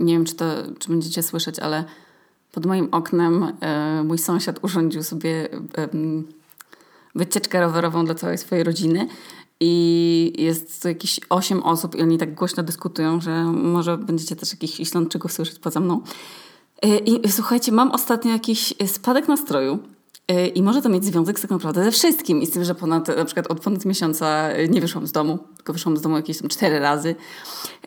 Nie wiem, czy, to, czy będziecie słyszeć, ale pod moim oknem e, mój sąsiad urządził sobie e, wycieczkę rowerową dla całej swojej rodziny. I jest jakieś 8 osób i oni tak głośno dyskutują, że może będziecie też jakichś Islandczyków słyszeć poza mną. E, I słuchajcie, mam ostatnio jakiś spadek nastroju. E, I może to mieć związek tak naprawdę ze wszystkim. I z tym, że ponad, na przykład od ponad miesiąca nie wyszłam z domu, tylko wyszłam z domu jakieś tam cztery razy.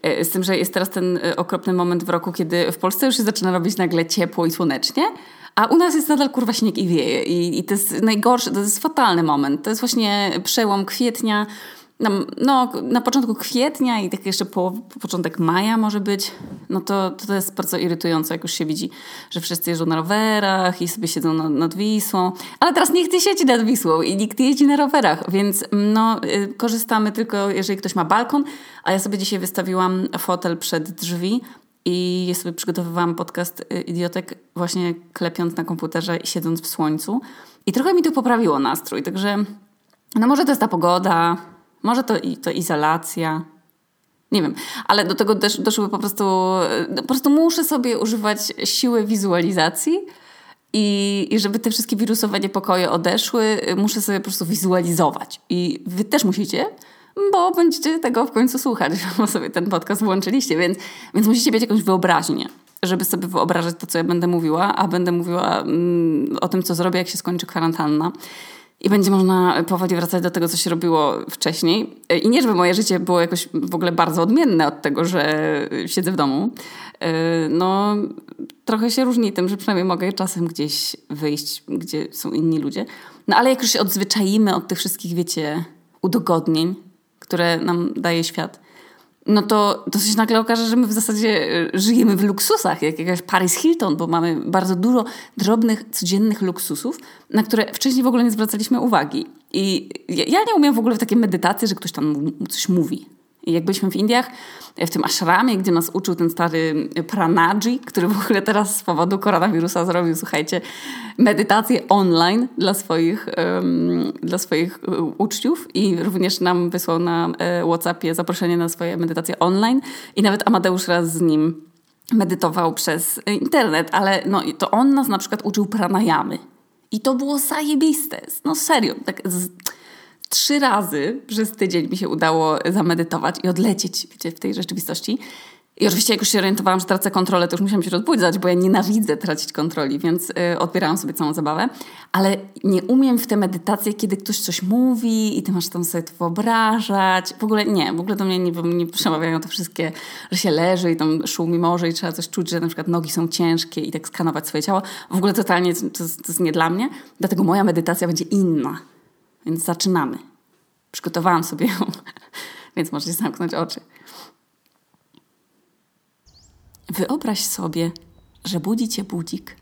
E, z tym, że jest teraz ten okropny moment w roku, kiedy w Polsce już się zaczyna robić nagle ciepło i słonecznie, a u nas jest nadal kurwa śnieg i wieje. I, i to jest najgorszy, to jest fatalny moment. To jest właśnie przełom kwietnia, no, na początku kwietnia i tak jeszcze po, po początek maja może być, no to, to jest bardzo irytujące, jak już się widzi, że wszyscy jeżdżą na rowerach i sobie siedzą nad, nad Wisłą. Ale teraz nikt nie siedzi nad Wisłą i nikt nie jeździ na rowerach, więc no, y, korzystamy tylko, jeżeli ktoś ma balkon, a ja sobie dzisiaj wystawiłam fotel przed drzwi i sobie przygotowywałam podcast y, Idiotek właśnie klepiąc na komputerze i siedząc w słońcu. I trochę mi to poprawiło nastrój, także no może to jest ta pogoda, może to, to izolacja. Nie wiem, ale do tego też doszły po prostu, po prostu muszę sobie używać siły wizualizacji i, i żeby te wszystkie wirusowe niepokoje odeszły, muszę sobie po prostu wizualizować. I wy też musicie, bo będziecie tego w końcu słuchać, bo sobie ten podcast włączyliście, więc, więc musicie mieć jakąś wyobraźnię, żeby sobie wyobrażać to, co ja będę mówiła, a będę mówiła mm, o tym, co zrobię, jak się skończy kwarantanna i będzie można powoli wracać do tego, co się robiło wcześniej. I nie, żeby moje życie było jakoś w ogóle bardzo odmienne od tego, że siedzę w domu. E, no, trochę się różni tym, że przynajmniej mogę czasem gdzieś wyjść, gdzie są inni ludzie. No, ale jak już się odzwyczaimy od tych wszystkich, wiecie, udogodnień, które nam daje świat, no to, to się nagle okaże, że my w zasadzie e, żyjemy w luksusach, jak jakaś Paris Hilton, bo mamy bardzo dużo drobnych, codziennych luksusów, na które wcześniej w ogóle nie zwracaliśmy uwagi. I ja nie umiem w ogóle w takie medytacje, że ktoś tam coś mówi. I jak byliśmy w Indiach, w tym ashramie, gdzie nas uczył ten stary Pranaji, który w ogóle teraz z powodu koronawirusa zrobił, słuchajcie, medytację online dla swoich, um, dla swoich e, uczniów i również nam wysłał na e, Whatsappie zaproszenie na swoje medytacje online i nawet Amadeusz raz z nim medytował przez internet, ale no, to on nas na przykład uczył pranayamy. I to było zajebiste. No serio, tak z trzy razy przez tydzień mi się udało zamedytować i odlecieć wiecie, w tej rzeczywistości. I oczywiście jak już się orientowałam, że tracę kontrolę, to już musiałam się rozbudzać, bo ja nienawidzę tracić kontroli, więc y, odbierałam sobie całą zabawę. Ale nie umiem w te medytacje, kiedy ktoś coś mówi i ty masz tam sobie to wyobrażać. W ogóle nie, w ogóle do mnie nie, nie przemawiają te wszystkie, że się leży i tam szumi morze i trzeba coś czuć, że na przykład nogi są ciężkie i tak skanować swoje ciało. W ogóle totalnie to, to jest nie dla mnie. Dlatego moja medytacja będzie inna. Więc zaczynamy. Przygotowałam sobie ją, więc możecie zamknąć oczy. Wyobraź sobie, że budzi cię budzik.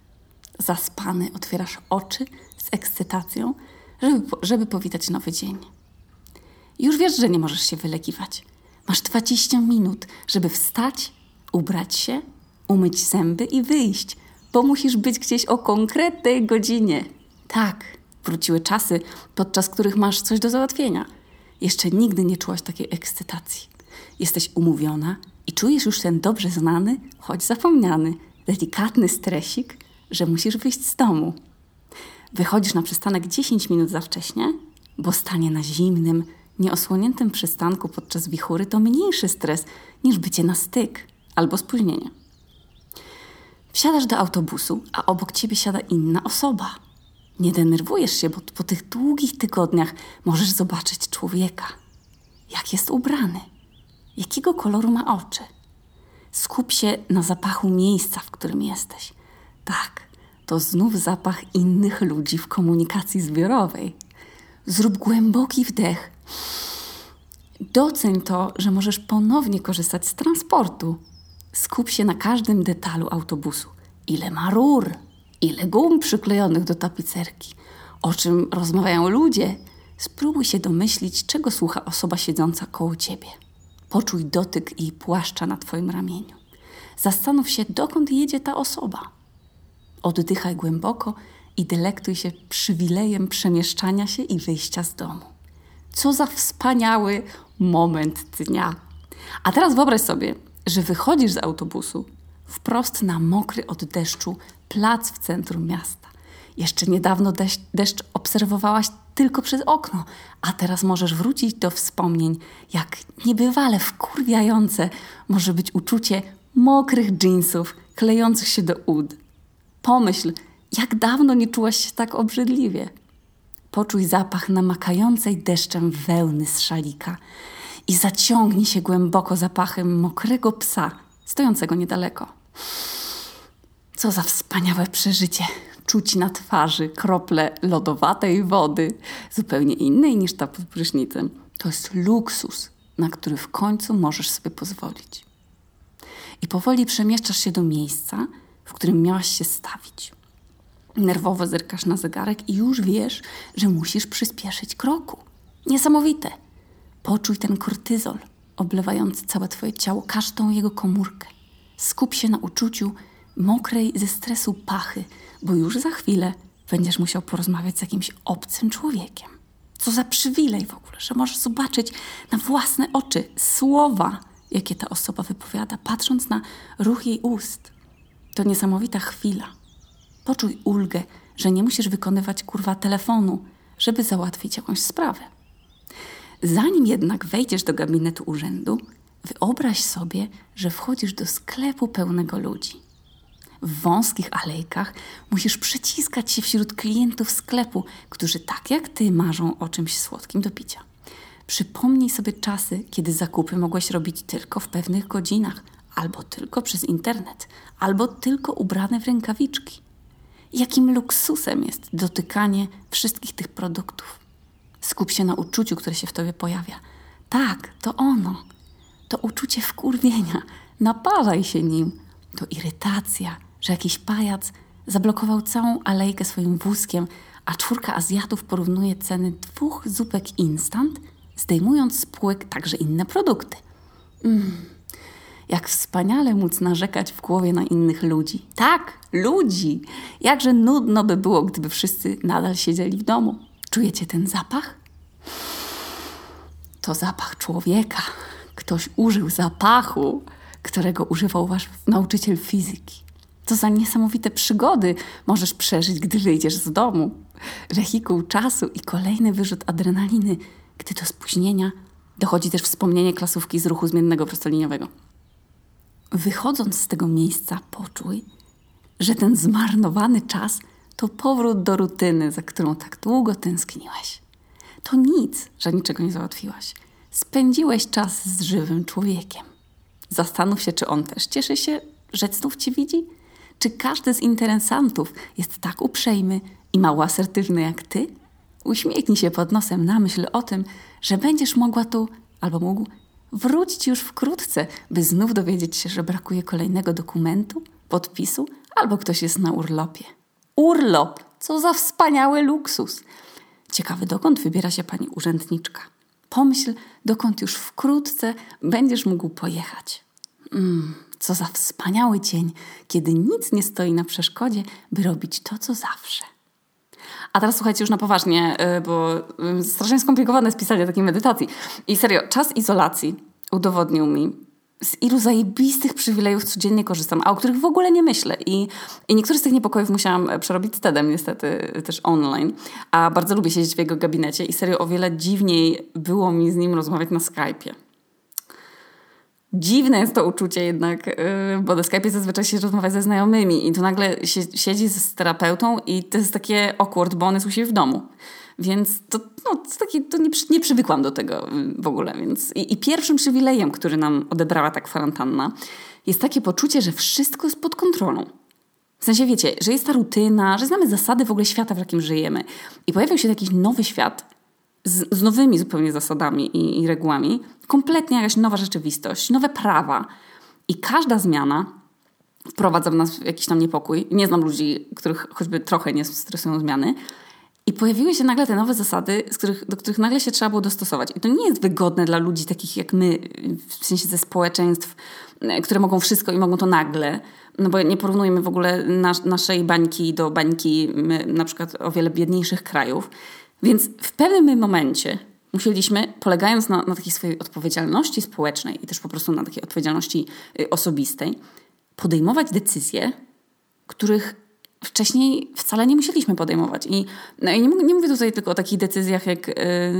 Zaspany, otwierasz oczy z ekscytacją, żeby, żeby powitać nowy dzień. Już wiesz, że nie możesz się wylegiwać. Masz 20 minut, żeby wstać, ubrać się, umyć zęby i wyjść, bo musisz być gdzieś o konkretnej godzinie. Tak, wróciły czasy, podczas których masz coś do załatwienia. Jeszcze nigdy nie czułaś takiej ekscytacji. Jesteś umówiona i czujesz już ten dobrze znany, choć zapomniany, delikatny stresik, że musisz wyjść z domu. Wychodzisz na przystanek 10 minut za wcześnie, bo stanie na zimnym, nieosłoniętym przystanku podczas wichury to mniejszy stres niż bycie na styk albo spóźnienie. Wsiadasz do autobusu, a obok ciebie siada inna osoba. Nie denerwujesz się, bo po tych długich tygodniach możesz zobaczyć człowieka. Jak jest ubrany, jakiego koloru ma oczy. Skup się na zapachu miejsca, w którym jesteś. Tak, to znów zapach innych ludzi w komunikacji zbiorowej. Zrób głęboki wdech. Doceń to, że możesz ponownie korzystać z transportu. Skup się na każdym detalu autobusu. Ile ma rur, ile gum przyklejonych do tapicerki, o czym rozmawiają ludzie. Spróbuj się domyślić, czego słucha osoba siedząca koło ciebie. Poczuj dotyk jej płaszcza na twoim ramieniu. Zastanów się, dokąd jedzie ta osoba. Oddychaj głęboko i delektuj się przywilejem przemieszczania się i wyjścia z domu. Co za wspaniały moment dnia. A teraz wyobraź sobie, że wychodzisz z autobusu wprost na mokry od deszczu plac w centrum miasta. Jeszcze niedawno deszcz, deszcz obserwowałaś tylko przez okno, a teraz możesz wrócić do wspomnień, jak niebywale wkurwiające może być uczucie mokrych dżinsów klejących się do ud. Pomyśl, jak dawno nie czułaś się tak obrzydliwie. Poczuj zapach namakającej deszczem wełny z szalika i zaciągnij się głęboko zapachem mokrego psa stojącego niedaleko. Co za wspaniałe przeżycie! Czuć na twarzy krople lodowatej wody, zupełnie innej niż ta pod prysznicem. To jest luksus, na który w końcu możesz sobie pozwolić. I powoli przemieszczasz się do miejsca, w którym miałaś się stawić. Nerwowo zerkasz na zegarek i już wiesz, że musisz przyspieszyć kroku. Niesamowite. Poczuj ten kortyzol oblewający całe Twoje ciało, każdą jego komórkę. Skup się na uczuciu mokrej ze stresu pachy, bo już za chwilę będziesz musiał porozmawiać z jakimś obcym człowiekiem. Co za przywilej w ogóle, że możesz zobaczyć na własne oczy słowa, jakie ta osoba wypowiada, patrząc na ruch jej ust. To niesamowita chwila. Poczuj ulgę, że nie musisz wykonywać kurwa telefonu, żeby załatwić jakąś sprawę. Zanim jednak wejdziesz do gabinetu urzędu, wyobraź sobie, że wchodzisz do sklepu pełnego ludzi. W wąskich alejkach musisz przeciskać się wśród klientów sklepu, którzy tak jak ty marzą o czymś słodkim do picia. Przypomnij sobie czasy, kiedy zakupy mogłeś robić tylko w pewnych godzinach, albo tylko przez internet, albo tylko ubrane w rękawiczki. Jakim luksusem jest dotykanie wszystkich tych produktów. Skup się na uczuciu, które się w tobie pojawia. Tak, to ono. To uczucie wkurwienia. Naparzaj się nim. To irytacja, że jakiś pajac zablokował całą alejkę swoim wózkiem, a czwórka Azjatów porównuje ceny dwóch zupek instant, zdejmując z półek także inne produkty. Mm. Jak wspaniale móc narzekać w głowie na innych ludzi. Tak, ludzi! Jakże nudno by było, gdyby wszyscy nadal siedzieli w domu. Czujecie ten zapach? To zapach człowieka. Ktoś użył zapachu, którego używał wasz nauczyciel fizyki. Co za niesamowite przygody możesz przeżyć, gdy wyjdziesz z domu. Wehikuł czasu i kolejny wyrzut adrenaliny, gdy do spóźnienia dochodzi też wspomnienie klasówki z ruchu zmiennego prostoliniowego. Wychodząc z tego miejsca, poczuj, że ten zmarnowany czas to powrót do rutyny, za którą tak długo tęskniłeś. To nic, że niczego nie załatwiłaś. Spędziłeś czas z żywym człowiekiem. Zastanów się, czy on też cieszy się, że znów cię widzi? Czy każdy z interesantów jest tak uprzejmy i mało asertywny jak ty? Uśmiechnij się pod nosem na myśl o tym, że będziesz mogła tu albo mógł wrócić już wkrótce, by znów dowiedzieć się, że brakuje kolejnego dokumentu, podpisu albo ktoś jest na urlopie. Urlop! Co za wspaniały luksus! Ciekawy, dokąd wybiera się pani urzędniczka. Pomyśl, dokąd już wkrótce będziesz mógł pojechać. Mm, co za wspaniały dzień, kiedy nic nie stoi na przeszkodzie, by robić to, co zawsze. A teraz słuchajcie już na poważnie, y, bo y, strasznie skomplikowane jest pisanie takiej medytacji. I serio, czas izolacji udowodnił mi, z ilu zajebistych przywilejów codziennie korzystam, a o których w ogóle nie myślę. I, i niektóre z tych niepokojów musiałam przerobić z TEDem, niestety też online. A bardzo lubię siedzieć w jego gabinecie i serio o wiele dziwniej było mi z nim rozmawiać na Skype'ie. Dziwne jest to uczucie jednak, y, bo na Skype'ie zazwyczaj się rozmawia ze znajomymi i tu nagle siedzi z terapeutą i to jest takie awkward, bo on jest u siebie w domu. Więc to, no, to, takie, to nie, nie przywykłam do tego y, w ogóle. Więc i, I, pierwszym przywilejem, który nam odebrała ta kwarantanna, jest takie poczucie, że wszystko jest pod kontrolą. W sensie wiecie, że jest ta rutyna, że znamy zasady w ogóle świata, w jakim żyjemy. I pojawił się jakiś nowy świat z, z nowymi zupełnie zasadami i, i regułami, kompletnie jakaś nowa rzeczywistość, nowe prawa. I każda zmiana wprowadza w nas jakiś tam niepokój. Nie znam ludzi, których choćby trochę nie stresują zmiany. I pojawiły się nagle te nowe zasady, których, do których nagle się trzeba było dostosować. I to nie jest wygodne dla ludzi takich jak my, w sensie ze społeczeństw, które mogą wszystko i mogą to nagle. No bo nie porównujemy w ogóle nas, naszej bańki do bańki my, na przykład o wiele biedniejszych krajów. Więc w pewnym momencie musieliśmy, polegając na, na takiej swojej odpowiedzialności społecznej i też po prostu na takiej odpowiedzialności y, osobistej, podejmować decyzje, których wcześniej wcale nie musieliśmy podejmować. I, no, i nie, nie, mówię tutaj tylko o takich decyzjach jak, yy,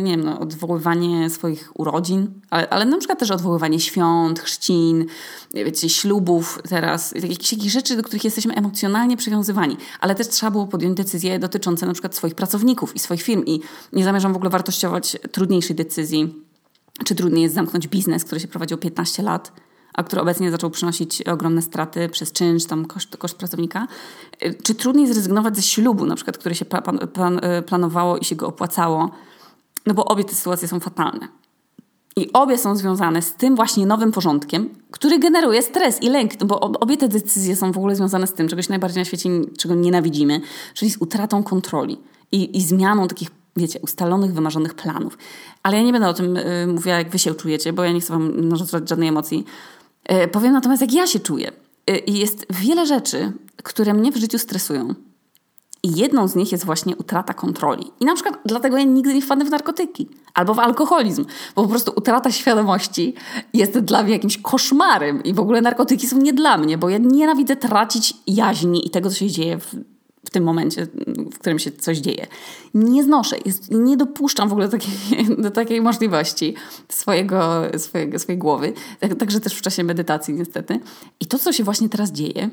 nie wiem, no, odwoływanie swoich urodzin, ale, ale na przykład też odwoływanie świąt, chrzcin, wiecie, ślubów teraz, jakieś, jakieś rzeczy, do których jesteśmy emocjonalnie przywiązywani. Ale też trzeba było podjąć decyzje dotyczące na przykład swoich pracowników i swoich firm i nie zamierzam w ogóle wartościować trudniejszej decyzji, czy trudniej jest zamknąć biznes, który się prowadził 15 lat, a który obecnie zaczął przynosić ogromne straty przez czynsz, tam koszt, koszt pracownika. Czy trudniej zrezygnować ze ślubu, na przykład, który się plan, plan, planowało i się go opłacało? No bo obie te sytuacje są fatalne. I obie są związane z tym właśnie nowym porządkiem, który generuje stres i lęk, no bo obie te decyzje są w ogóle związane z tym, czegoś najbardziej na świecie, czego nienawidzimy, czyli z utratą kontroli i, i zmianą takich wiecie, ustalonych, wymarzonych planów. Ale ja nie będę o tym y, mówiła, jak wy się czujecie, bo ja nie chcę wam narzucać żadnej emocji. Y, powiem natomiast, jak ja się czuję. I jest wiele rzeczy, które mnie w życiu stresują. I jedną z nich jest właśnie utrata kontroli. I na przykład dlatego ja nigdy nie wpadnę w narkotyki albo w alkoholizm, bo po prostu utrata świadomości jest dla mnie jakimś koszmarem i w ogóle narkotyki są nie dla mnie, bo ja nienawidzę tracić jaźni i tego, co się dzieje w w tym momencie, w którym się coś dzieje. Nie znoszę, jest, nie dopuszczam w ogóle takiej, do takiej możliwości swojego, swojego, swojej głowy, tak, także też w czasie medytacji niestety. I to, co się właśnie teraz dzieje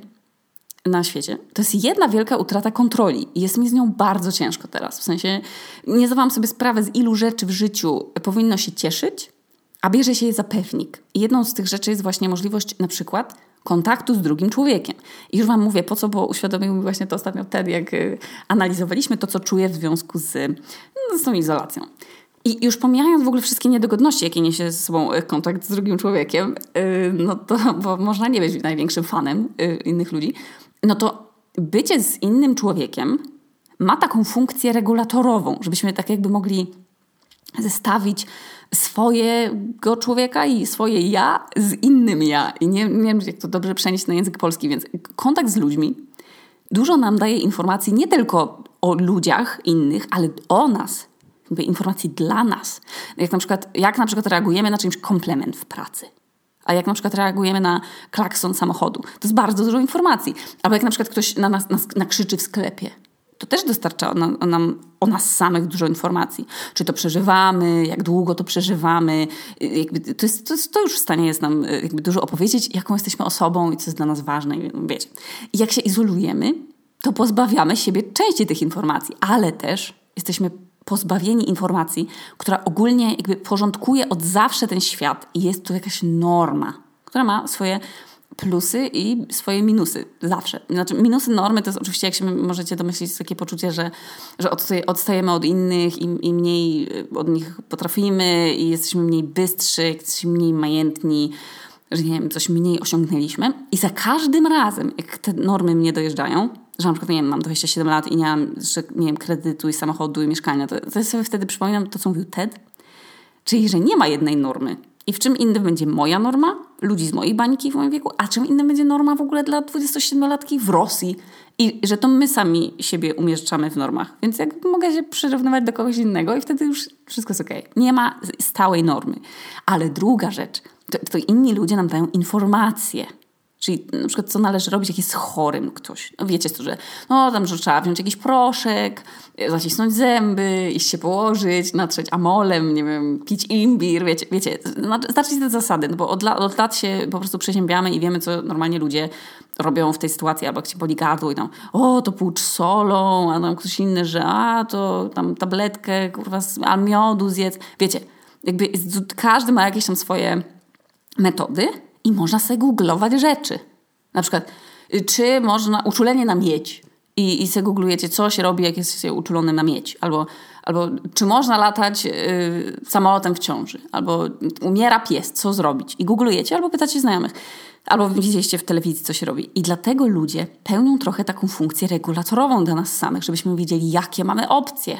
na świecie, to jest jedna wielka utrata kontroli jest mi z nią bardzo ciężko teraz. W sensie nie zdawałam sobie sprawy, z ilu rzeczy w życiu powinno się cieszyć, a bierze się je za pewnik. I jedną z tych rzeczy jest właśnie możliwość na przykład kontaktu z drugim człowiekiem. I już Wam mówię po co, bo uświadomił mi właśnie to ostatnio wtedy, jak y, analizowaliśmy to, co czuję w związku z, no, z tą izolacją. I już pomijając w ogóle wszystkie niedogodności, jakie niesie ze sobą y, kontakt z drugim człowiekiem, y, no to, bo można nie być największym fanem innych ludzi, no to bycie z innym człowiekiem ma taką funkcję regulatorową, żebyśmy tak jakby mogli zestawić swojego człowieka i swoje ja z innym ja. I nie, nie wiem, jak to dobrze przenieść na język polski, więc kontakt z ludźmi dużo nam daje informacji nie tylko o ludziach innych, ale o nas. Informacji dla nas. Jak na przykład, jak na przykład reagujemy na czymś komplement w pracy. A jak na przykład reagujemy na klakson samochodu. To jest bardzo dużo informacji. Albo jak na przykład ktoś na nas, nas nakrzyczy w sklepie to też dostarcza nam, nam, o nas samych dużo informacji. Czy to przeżywamy, jak długo to przeżywamy. Jakby to, jest, to, jest, to, już w stanie jest nam e, jakby dużo opowiedzieć, jaką jesteśmy osobą i co jest dla nas ważne. Wiecie. I jak się izolujemy, to pozbawiamy siebie części tych informacji, ale też jesteśmy pozbawieni informacji, która ogólnie jakby porządkuje od zawsze ten świat i jest tu jakaś norma, która ma swoje plusy i swoje minusy. Zawsze. Znaczy, minusy normy to jest oczywiście, jak się możecie domyślić, takie poczucie, że, że odstajemy od innych i, i mniej y, od nich potrafimy i jesteśmy mniej bystrzy, jesteśmy mniej majętni, że nie wiem, coś mniej osiągnęliśmy. I za każdym razem, jak te normy mnie dojeżdżają, że na przykład, nie wiem, mam 27 lat i nie mam że, nie wiem, kredytu i samochodu i mieszkania, to, to sobie wtedy przypominam to, co mówił Ted, czyli, że nie ma jednej normy. I w czym innym będzie moja norma, ludzi z mojej bańki w moim wieku, a czym innym będzie norma w ogóle dla 27-latki w Rosji. I że to my sami siebie umieszczamy w normach. Więc jak mogę się przyrównywać do kogoś innego i wtedy już wszystko jest okej. Okay. Nie ma stałej normy. Ale druga rzecz, to, to inni ludzie nam dają informacje. Czyli na przykład co należy robić, jak jest chorym ktoś. No wiecie co, że no tam, że trzeba wziąć jakiś proszek, zacisnąć zęby, iść się położyć, natrzeć amolem, nie wiem, pić imbir, wiecie, wiecie. Znaczy te zasady, no bo od, lat, od lat się po prostu przeziębiamy i wiemy, co normalnie ludzie robią w tej sytuacji, albo jak ci boli gardło i tam, o, to płucz solą, a tam ktoś inny, że a, to tam tabletkę, kurwa, a miodu zjedz. Wiecie, jakby każdy ma jakieś tam swoje metody, i można sobie googlować rzeczy. Na przykład, y, czy można uczulenie na miedź i, i sobie googlujecie, co się robi, jak jest się uczulony na miedź. Albo, albo czy można latać y, samolotem w ciąży. Albo umiera pies, co zrobić. I googlujecie, albo pytacie znajomych. Albo widzieliście w telewizji, co się robi. I dlatego ludzie pełnią trochę taką funkcję regulatorową dla nas samych, żebyśmy wiedzieli, jakie mamy opcje.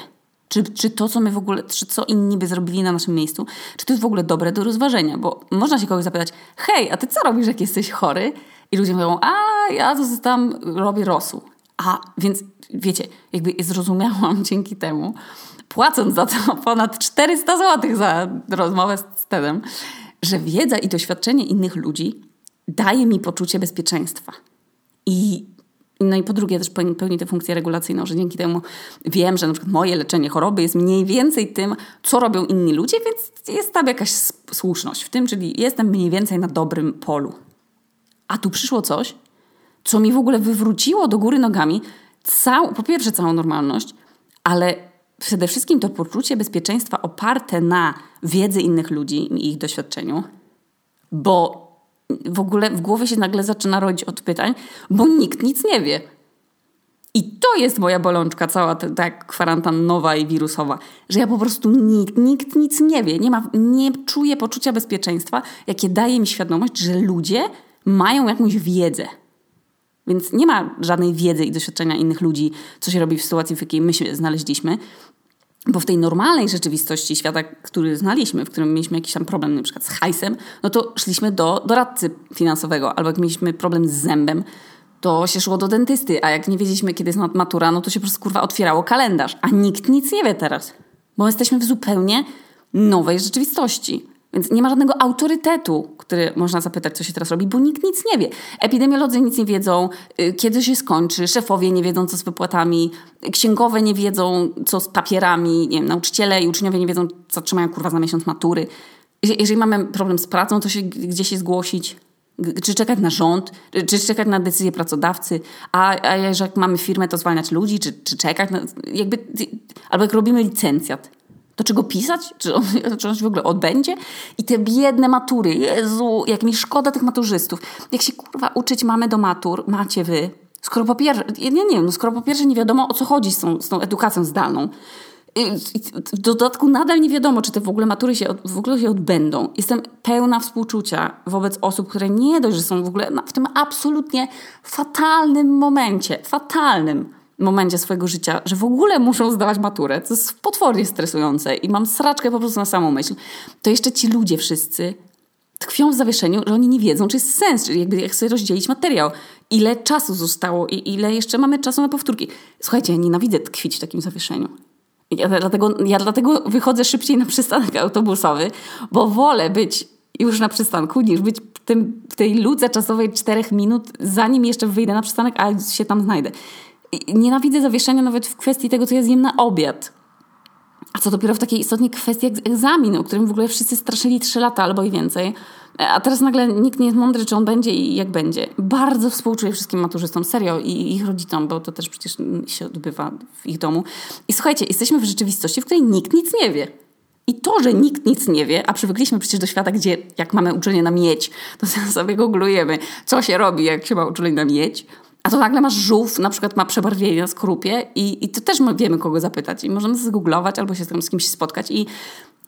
Czy, czy to, co my w ogóle, czy co inni by zrobili na naszym miejscu, czy to jest w ogóle dobre do rozważenia? Bo można się kogoś zapytać, hej, a ty co robisz, jak jesteś chory? I ludzie mówią, a ja tam robię rosół. A więc wiecie, jakby zrozumiałam dzięki temu, płacąc za to ponad 400 zł za rozmowę z Tedem, że wiedza i doświadczenie innych ludzi daje mi poczucie bezpieczeństwa. I no i po drugie też pełni tę funkcję regulacyjną, że dzięki temu wiem, że na przykład moje leczenie choroby jest mniej więcej tym, co robią inni ludzie, więc jest tam jakaś słuszność w tym, czyli jestem mniej więcej na dobrym polu. A tu przyszło coś, co mi w ogóle wywróciło do góry nogami całą, po pierwsze całą normalność, ale przede wszystkim to poczucie bezpieczeństwa oparte na wiedzy innych ludzi i ich doświadczeniu, bo w ogóle w głowie się nagle zaczyna rodzić od pytań, bo nikt nic nie wie. I to jest moja bolączka, cała ta, ta kwarantannowa i wirusowa, że ja po prostu nikt, nikt nic nie wie, nie, ma, nie czuję poczucia bezpieczeństwa, jakie daje mi świadomość, że ludzie mają jakąś wiedzę. Więc nie ma żadnej wiedzy i doświadczenia innych ludzi, co się robi w sytuacji, w jakiej my się znaleźliśmy. Bo w tej normalnej rzeczywistości świata, który znaliśmy, w którym mieliśmy jakiś tam problem na przykład z hajsem, no to szliśmy do doradcy finansowego, albo jak mieliśmy problem z zębem, to się szło do dentysty, a jak nie wiedzieliśmy, kiedy jest matura, no to się po prostu kurwa otwierało kalendarz, a nikt nic nie wie teraz, bo jesteśmy w zupełnie nowej rzeczywistości. Więc nie ma żadnego autorytetu, który można zapytać, co się teraz robi, bo nikt nic nie wie. Epidemiolodzy nic nie wiedzą, y, kiedy się skończy, szefowie nie wiedzą, co z wypłatami, księgowe nie wiedzą, co z papierami, nie wiem, nauczyciele i uczniowie nie wiedzą, co trzymają kurwa za miesiąc matury. Jeżeli mamy problem z pracą, to się gdzie się zgłosić? Czy czekać na rząd, czy czekać na decyzję pracodawcy, a, a jeżeli mamy firmę, to zwalniać ludzi, czy, czy czekać, na, jakby, albo jak robimy licencjat to czego pisać? Czy on, czy on się w ogóle odbędzie? I te biedne matury, Jezu, jak mi szkoda tych maturzystów. Jak się kurwa uczyć mamy do matur, macie wy, skoro po pierwsze, nie wiem, no skoro po pierwsze nie wiadomo o co chodzi z tą, z tą edukacją zdalną. W dodatku nadal nie wiadomo, czy te w ogóle matury się, w ogóle się odbędą. Jestem pełna współczucia wobec osób, które nie dość, że są w ogóle w tym absolutnie fatalnym momencie, fatalnym, momencie swojego życia, że w ogóle muszą zdawać maturę, to jest potwornie stresujące i mam sraczkę po prostu na samą myśl, to jeszcze ci ludzie wszyscy tkwią w zawieszeniu, że oni nie wiedzą, czy jest sens, czyli jakby jak sobie rozdzielić materiał, ile czasu zostało i ile jeszcze mamy czasu na powtórki. Słuchajcie, ja nienawidzę tkwić w takim zawieszeniu. Ja dlatego, ja dlatego wychodzę szybciej na przystanek autobusowy, bo wolę być już na przystanku, niż być w, tym, w tej ludze czasowej czterech minut, zanim jeszcze wyjdę na przystanek, a się tam znajdę nienawidzę zawieszenia nawet w kwestii tego, co ja zjem na obiad. A co dopiero w takiej istotnej kwestii jak egzamin, o którym w ogóle wszyscy straszyli trzy lata albo i więcej. A teraz nagle nikt nie jest mądry, czy on będzie i jak będzie. Bardzo współczuję wszystkim maturzystom, serio, i ich rodzicom, bo to też przecież się odbywa w ich domu. I słuchajcie, jesteśmy w rzeczywistości, w której nikt nic nie wie. I to, że nikt nic nie wie, a przywykliśmy przecież do świata, gdzie jak mamy uczulenie na miedź, to sobie googlujemy, co się robi, jak się ma uczulenie na miedź a to nagle masz żółw, na przykład ma przebarwienie na skorupie i, i to też wiemy, kogo zapytać. I możemy zgooglować albo się z, kimś spotkać. I,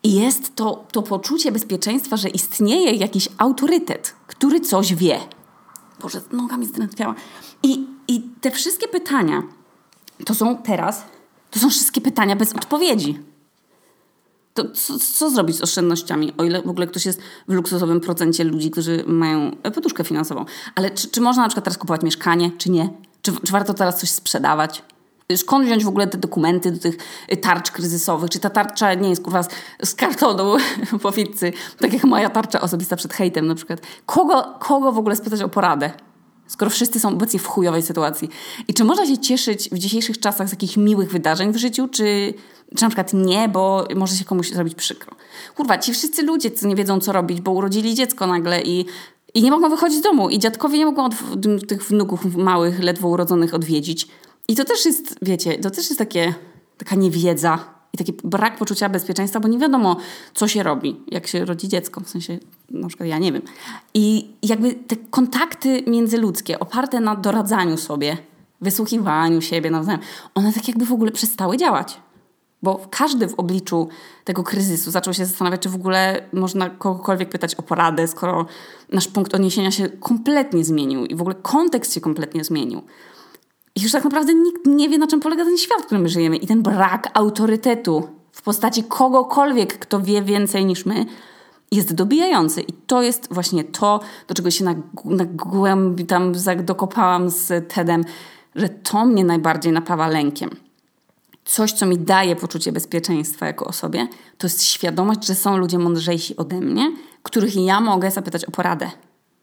i jest to, to poczucie bezpieczeństwa, że istnieje jakiś autorytet, który coś wie. Boże, noga mi zdrętwiała. I, I te wszystkie pytania to są teraz, to są wszystkie pytania bez odpowiedzi. To co, co, zrobić z oszczędnościami, o ile w ogóle ktoś jest w luksusowym procencie ludzi, którzy mają poduszkę finansową. Ale czy, czy można na przykład teraz kupować mieszkanie, czy nie? Czy, czy warto teraz coś sprzedawać? Skąd wziąć w ogóle te dokumenty do tych tarcz kryzysowych? Czy ta tarcza nie jest kurwa z, z kartonu po pizzy, tak jak moja tarcza osobista przed hejtem na przykład? Kogo, kogo w ogóle spytać o poradę? Skoro wszyscy są obecnie w chujowej sytuacji. I czy można się cieszyć w dzisiejszych czasach z jakichś miłych wydarzeń w życiu, czy, czy na przykład nie, bo może się komuś zrobić przykro. Kurwa, ci wszyscy ludzie, co nie wiedzą, co robić, bo urodzili dziecko nagle i, i nie mogą wychodzić z domu i dziadkowie nie mogą od, tych wnuków małych, ledwo urodzonych odwiedzić. I to też jest, wiecie, to też jest takie, taka niewiedza i taki brak poczucia bezpieczeństwa, bo nie wiadomo, co się robi, jak się rodzi dziecko. W sensie, na przykład ja nie wiem. I jakby te kontakty międzyludzkie oparte na doradzaniu sobie, wysłuchiwaniu siebie nawzajem, one tak jakby w ogóle przestały działać. Bo każdy w obliczu tego kryzysu zaczął się zastanawiać, czy w ogóle można kogokolwiek pytać o poradę, skoro nasz punkt odniesienia się kompletnie zmienił i w ogóle kontekst się kompletnie zmienił. I już tak naprawdę nikt nie wie, na czym polega ten świat, w którym my żyjemy. I ten brak autorytetu w postaci kogokolwiek, kto wie więcej niż my, jest dobijający. I to jest właśnie to, do czego się na, na głębi tam dokopałam z TEDem, że to mnie najbardziej napawa lękiem coś, co mi daje poczucie bezpieczeństwa jako osobie, to jest świadomość, że są ludzie mądrzejsi ode mnie, których ja mogę zapytać o poradę.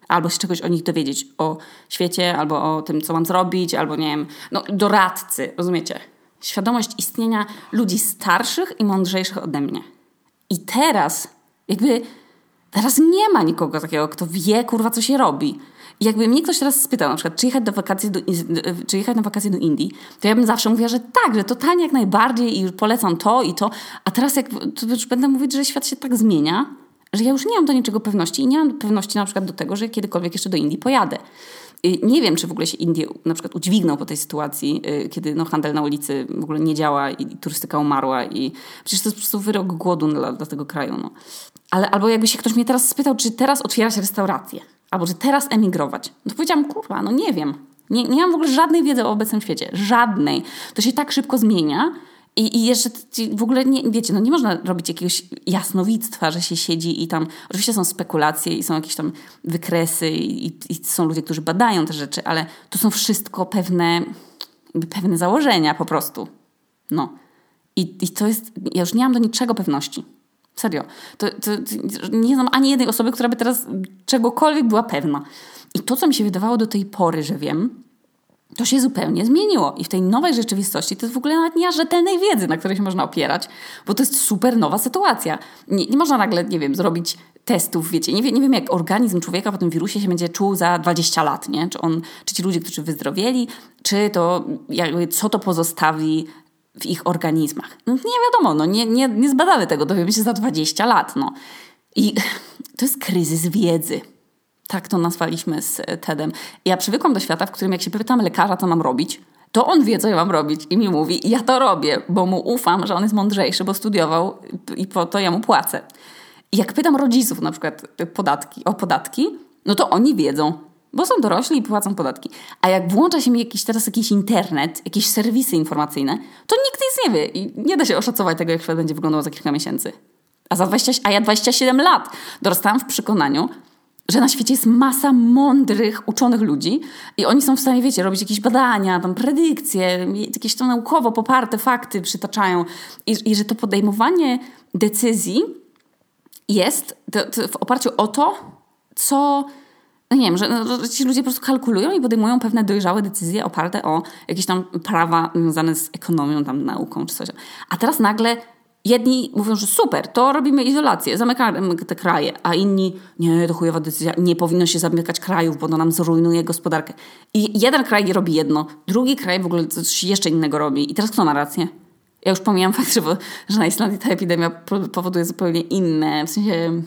albo się czegoś o nich dowiedzieć, o świecie, albo o tym, co mam zrobić, albo nie wiem, no doradcy, rozumiecie? Świadomość istnienia ludzi starszych i mądrzejszych ode mnie. I teraz, jakby, teraz nie ma nikogo takiego, kto wie, kurwa, co się robi. I jakby mnie ktoś teraz spytał, na przykład, czy jechać, do wakacji do, czy jechać na wakacje do Indii, to ja bym zawsze mówiła, że tak, że totalnie jak najbardziej i polecam to i to. A teraz jak to już będę mówić, że świat się tak zmienia, że ja już nie mam do niczego pewności i nie mam pewności na przykład do tego, że kiedykolwiek jeszcze do Indii pojadę. Nie wiem, czy w ogóle się Indie na przykład udźwigną po tej sytuacji, y, kiedy no, handel na ulicy w ogóle nie działa i turystyka umarła i przecież to jest po prostu wyrok głodu dla, dla tego kraju. No. Ale albo jakby się ktoś mnie teraz spytał, czy teraz otwierać restaurację, albo czy teraz emigrować. No to powiedziałam, kurwa, no nie wiem. Nie, nie mam w ogóle żadnej wiedzy o obecnym świecie. Żadnej. To się tak szybko zmienia, i, I jeszcze w ogóle nie, wiecie, no nie można robić jakiegoś jasnowictwa, że się siedzi i tam, oczywiście są spekulacje i są jakieś tam wykresy i, i są ludzie, którzy badają te rzeczy, ale to są wszystko pewne, pewne założenia po prostu. No. I, I to jest, ja już nie mam do niczego pewności. Serio. To, to, to, nie znam ani jednej osoby, która by teraz czegokolwiek była pewna. I to, co mi się wydawało do tej pory, że wiem, to się zupełnie zmieniło. I w tej nowej rzeczywistości to jest w ogóle nawet nie rzetelnej wiedzy, na której się można opierać, bo to jest super nowa sytuacja. Nie, nie można nagle, nie wiem, zrobić testów, wiecie, nie, nie wiem jak organizm człowieka po tym wirusie się będzie czuł za 20 lat, nie? Czy, on, czy ci ludzie, którzy wyzdrowieli, czy to, jakby, co to pozostawi w ich organizmach. No, nie wiadomo, no, nie, nie, nie zbadamy tego, dowiemy się za 20 lat, no. I to jest kryzys wiedzy. Tak to nazwaliśmy z Tedem. Ja przywykłam do świata, w którym jak się pytam lekarza, co mam robić, to on wie, co ja mam robić i mi mówi, ja to robię, bo mu ufam, że on jest mądrzejszy, bo studiował i po to ja mu płacę. I jak pytam rodziców na przykład podatki, o podatki, no to oni wiedzą, bo są dorośli i płacą podatki. A jak włącza się mi jakiś teraz jakiś internet, jakieś serwisy informacyjne, to nikt nic nie wie i nie da się oszacować tego, jak świat będzie wyglądał za kilka miesięcy. A, za 20, a ja 27 lat dorastałam w przekonaniu, że na świecie jest masa mądrych, uczonych ludzi i oni są w stanie, wiecie, robić jakieś badania, tam predykcje, jakieś to naukowo poparte fakty przytaczają i, i że to podejmowanie decyzji jest to, to w oparciu o to, co no nie wiem, że, no, że ci ludzie po prostu kalkulują i podejmują pewne dojrzałe decyzje oparte o jakieś tam prawa związane z ekonomią, tam nauką czy coś. A teraz nagle Jedni mówią, że super, to robimy izolację, zamykamy te kraje, a inni, nie, to chujowa decyzja, nie powinno się zamykać krajów, bo to nam zrujnuje gospodarkę. I jeden kraj robi jedno, drugi kraj w ogóle coś jeszcze innego robi. I teraz kto ma rację? Ja już pomijam fakt, że, że na Islandii ta epidemia powoduje zupełnie inne, w sensie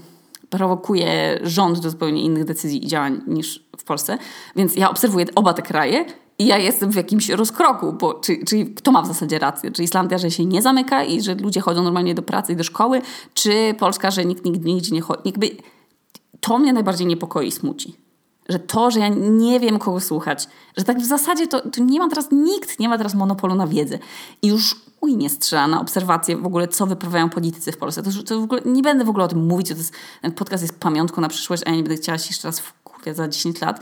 prowokuje rząd do zupełnie innych decyzji i działań niż w Polsce. Więc ja obserwuję oba te kraje i ja jestem w jakimś rozkroku, bo, czy, czyli kto ma w zasadzie rację? Czy Islandia, że się nie zamyka i że ludzie chodzą normalnie do pracy i do szkoły, czy Polska, że nikt nigdy nigdzie nie chodzi? To mnie najbardziej niepokoi i smuci. Że to, że ja nie wiem kogo słuchać, że tak w zasadzie to, to nie ma teraz nikt, nie ma teraz monopolu na wiedzę. I już uj nie strzela na obserwacje w ogóle, co wyprawiają politycy w Polsce. To, to w ogóle, nie będę w ogóle o tym mówić, to jest, ten podcast jest pamiątką na przyszłość, a ja nie będę chciała się jeszcze raz w kurwie za 10 lat,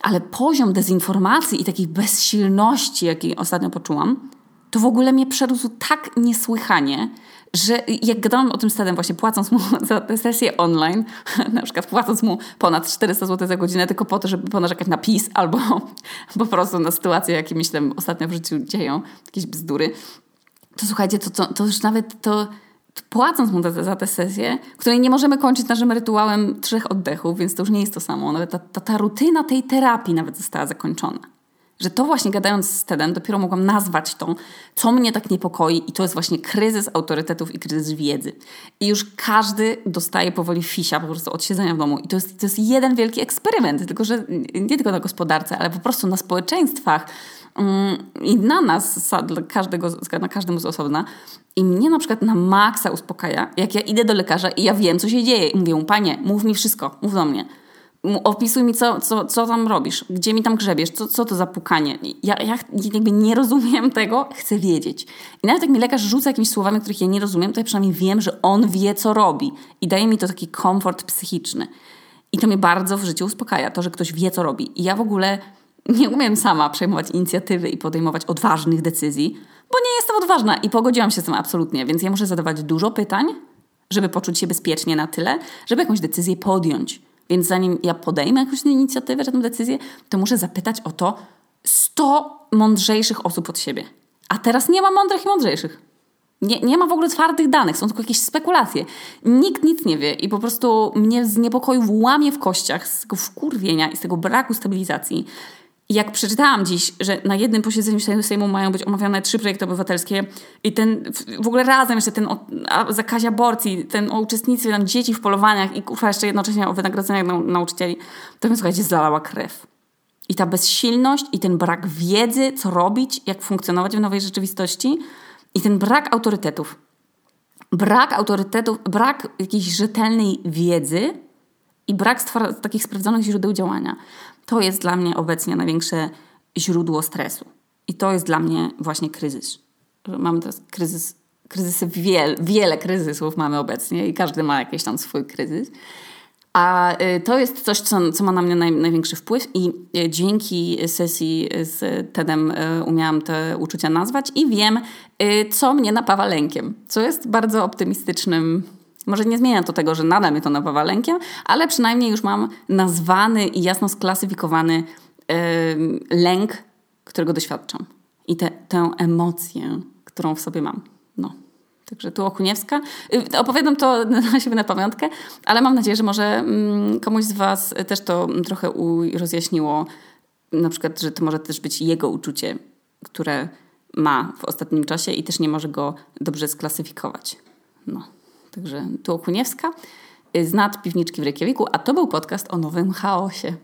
ale poziom dezinformacji i takiej bezsilności, jaki ostatnio poczułam, to w ogóle mnie przerósł tak niesłychanie, że jak gadałam o tym stadem właśnie płacąc mu za tę sesję online, na przykład płacąc mu ponad 400 zł za godzinę tylko po to, żeby ponarzekać na PiS albo po prostu na sytuacje, jakie mi się ostatnio w życiu dzieją, jakieś bzdury, to słuchajcie, to, to, to już nawet to płacąc mu za, za tę sesję, której nie możemy kończyć naszym rytuałem trzech oddechów, więc to już nie jest to samo. Nawet ta, ta, ta rutyna tej terapii nawet została zakończona. Że to właśnie gadając z Tedem, dopiero mogłam nazwać to, co mnie tak niepokoi, i to jest właśnie kryzys autorytetów i kryzys wiedzy. I już każdy dostaje powoli fisia po prostu od siedzenia w domu. I to jest, to jest jeden wielki eksperyment, tylko że nie tylko na gospodarce, ale po prostu na społeczeństwach mm, i na nas, dla każdego, na każdym z osobna, i mnie na przykład na maksa uspokaja, jak ja idę do lekarza i ja wiem, co się dzieje. I mówię mu, panie, mów mi wszystko, mów do mnie. Opisuj mi, co, co, co tam robisz, gdzie mi tam grzebiesz, co, co to za pukanie. Ja, ja jakby nie rozumiem tego, chcę wiedzieć. I nawet jak mi lekarz rzuca jakimiś słowami, których ja nie rozumiem, to ja przynajmniej wiem, że on wie, co robi. I daje mi to taki komfort psychiczny. I to mnie bardzo w życiu uspokaja, to, że ktoś wie, co robi. I ja w ogóle nie umiem sama przejmować inicjatywy i podejmować odważnych decyzji, bo nie jestem odważna i pogodziłam się z tym absolutnie, więc ja muszę zadawać dużo pytań, żeby poczuć się bezpiecznie na tyle, żeby jakąś decyzję podjąć. Więc zanim ja podejmę jakąś inicjatywę tę decyzję, to muszę zapytać o to 100 mądrzejszych osób od siebie. A teraz nie ma mądrych i mądrzejszych. Nie, nie ma w ogóle twardych danych, są tylko jakieś spekulacje. Nikt nic nie wie i po prostu mnie z niepokoju łamie w kościach z tego wkurwienia i z tego braku stabilizacji. Jak przeczytałam dziś, że na jednym posiedzeniu Sejmu mają być omawiane trzy projekty obywatelskie i ten w ogóle razem jeszcze ten o zakazie aborcji, ten o uczestnictwie tam dzieci w polowaniach i kurwa jeszcze jednocześnie o wynagrodzeniach nau nauczycieli, to mnie słuchajcie, zalała krew. I ta bezsilność i ten brak wiedzy, co robić, jak funkcjonować w nowej rzeczywistości i ten brak autorytetów. Brak autorytetów, brak jakiejś rzetelnej wiedzy i brak takich sprawdzonych źródeł działania. To jest dla mnie obecnie największe źródło stresu. I to jest dla mnie właśnie kryzys. Mamy teraz kryzys, kryzysy, wiel, wiele kryzysów mamy obecnie i każdy ma jakiś tam swój kryzys. A y, to jest coś, co, co ma na mnie naj, największy wpływ i y, dzięki sesji z TEDem y, umiałam te uczucia nazwać i wiem, co mnie napawa lękiem, co jest bardzo optymistycznym może nie zmienia to tego, że nadal mnie to napawa lękiem, ale przynajmniej już mam nazwany i jasno sklasyfikowany yy, lęk, którego doświadczam. I te, tę emocję, którą w sobie mam. No. Także tu Okuniewska. Y, opowiadam to na siebie na pamiątkę, ale mam nadzieję, że może mm, komuś z Was też to trochę rozjaśniło. Na przykład, że to może też być jego uczucie, które ma w ostatnim czasie i też nie może go dobrze sklasyfikować. No. Także tu Okuniewska z nad piwniczki w Reykjaviku, a to był podcast o nowym chaosie.